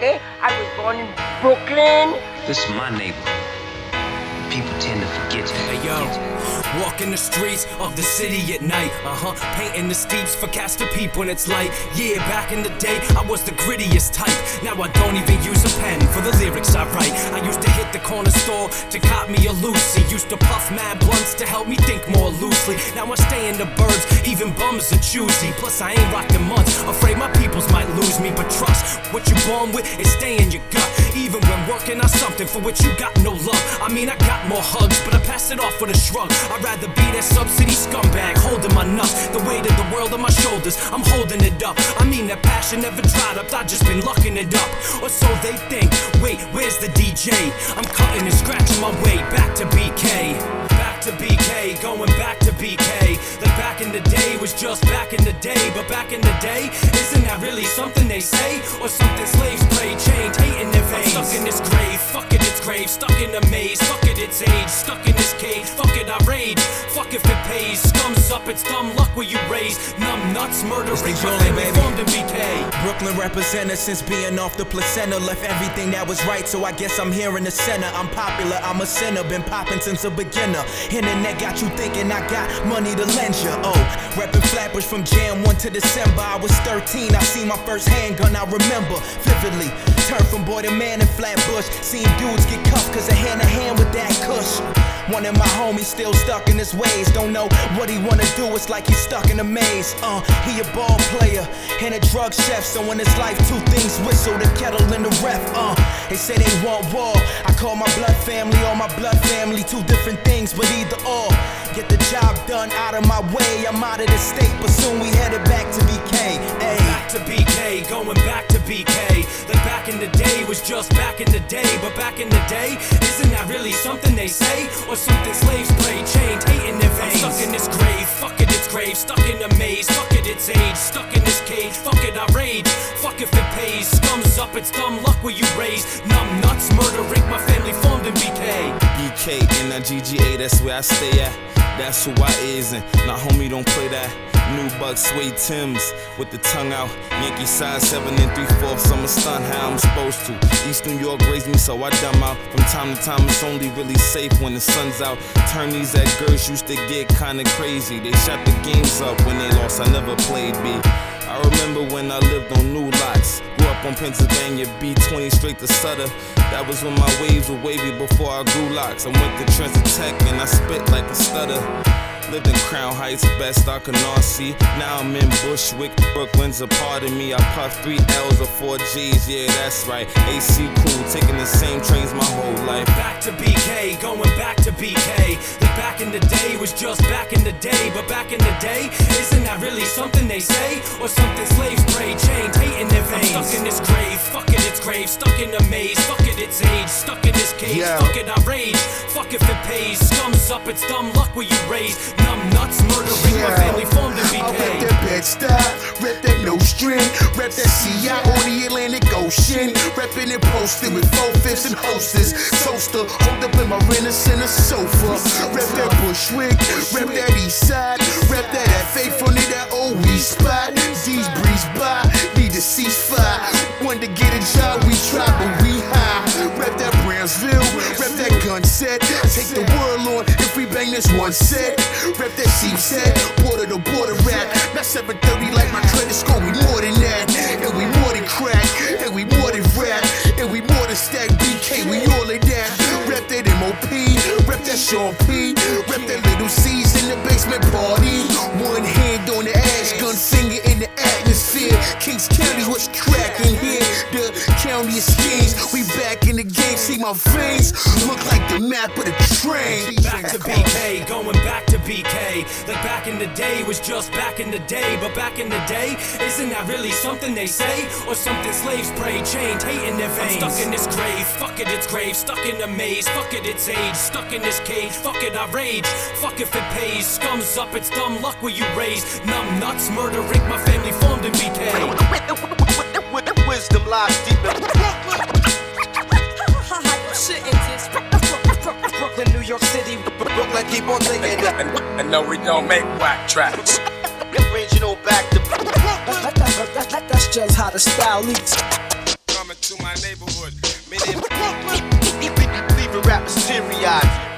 okay? I was born in Brooklyn. This is my neighborhood. People tend to forget. Hey yo, walking the streets of the city at night. Uh huh. Painting the steeps for cast of peep when it's light. Yeah, back in the day, I was the grittiest type. Now I don't even use a pen for the lyrics I write. I used to hit the corner store to cop me a Lucy. Used to puff mad blunts to help me think more loosely. Now I stay in the burbs, even bums are choosy. Plus, I ain't rocked in months. Afraid my peoples might lose me, but trust what you're born with is stay in your gut. Even when working on something for which you got no love. I mean, I got more hugs, but I pass it off with a shrug. I'd rather be that subsidy scumbag holding my nuts. The weight of the world on my shoulders, I'm holding it up. I mean, that passion never dried up, i just been lucking it up. Or so they think. Wait, where's the DJ? I'm cutting and scratching my way back to BK. Back to BK, going back to BK. Like back in the day was just back in the day, but back in the day, isn't that really something they say? Or something slaves play, chained, hating their veins? I'm stuck in this grave, fuck it, it's grave, stuck in a maze, fuck it, it's age, stuck in this cage, fuck it, I rage, up, it's dumb luck where you raise, numb nuts, murdering, It's the my Julien, baby. formed in BK. Brooklyn representer since being off the placenta. Left everything that was right, so I guess I'm here in the center. I'm popular, I'm a sinner, been popping since a beginner. Internet got you thinking I got money to lend you. Oh, reppin' flappers from Jan 1 to December. I was 13, I seen my first handgun, I remember vividly. Turned from boy to man in Flatbush. Seen dudes get cuffed cause they hand to hand with that kush. One of my homies still stuck in his ways. Don't know what he wanna do, it's like he's stuck in a maze. Uh, he a ball player and a drug chef. So in his life, two things whistle the kettle and the ref. Uh, they say they want war. I call my blood family or my blood family. Two different things, but either or. Get the job done out of my way. I'm out of the state, but soon we headed back to BK. Ayy. To BK, going back to BK. Like back in the day was just back in the day, but back in the day, isn't that really something they say? Or something slaves play, chained, hating their veins? I'm stuck in this grave, fuck it, it's grave, stuck in a maze, fuck it, it's age, stuck in this cage, fuck it, I rage, fuck if it pays, scums up, it's dumb luck where you raise, numb nuts, murdering, my family formed in BK. BK in that GGA, that's where I stay at. That's who I is, and nah, homie, don't play that. New buck suede Tims with the tongue out. Yankee size seven and three fourths. I'm a stunt how I'm supposed to. East New York raised me, so I dumb out. From time to time, it's only really safe when the sun's out. Turn these at girls used to get kinda crazy. They shut the games up when they lost. I never played B. I remember when I lived on New Lots. Grew up on Pennsylvania, B20 straight to Sutter. That was when my waves were wavy before I grew locks. I went to Transit Tech and I spit like a stutter. Lived in Crown Heights, best I can all see. Now I'm in Bushwick, Brooklyn's a part of me. I puff three L's or four G's, yeah, that's right. AC cool, taking the same trains my whole life. Back to BK, going back to BK. Like back in the day was just back in the day, but back in the day, isn't that really something they say? Or something slaves pray, chained, hating their veins? I'm stuck in this stuck in a maze, fuck it, it's age, stuck in this cage, Yeah. fuck it, I rage, fuck if it pays, scums up, it's dumb luck where you raise, numb nuts, murdering, my Yeah. family formed in I rep BK. that bed stop, rep that no string, rep that CI on the Atlantic Ocean, reppin' and posted with four fifths and hostess, toaster, hold up in my Renaissance in a sofa, rep that Bushwick, rep that East Side, rep that FA from that OE spot, D's breeze by, need to ceasefire, want to get a job, we this one set, rep that sheep set, border to border rap, not 730 like my credit score, we more than that, and we more than crack, and we more than rap, and we more than stack BK, we all of that, rep that MOP, rep that Sean P, see my veins, look like the map of the train. Back to BK, going back to BK. Like back in the day was just back in the day, but back in the day, isn't that really something they say? Or something slaves pray, chained, hating their veins? I'm stuck in this grave, fuck it, it's grave, stuck in a maze, fuck it, it's age, stuck in this cage, fuck it, I rage, fuck if it pays, scums up, it's dumb luck where you raise, numb nuts, murdering, my family formed in BK. Wisdom lies deep Brooklyn, New York City, Brooklyn, keep on digging that. And, no, we don't make whack tracks. Original back to. That's just how the style leaks. Coming to my neighborhood, many leaving rappers teary-eyed.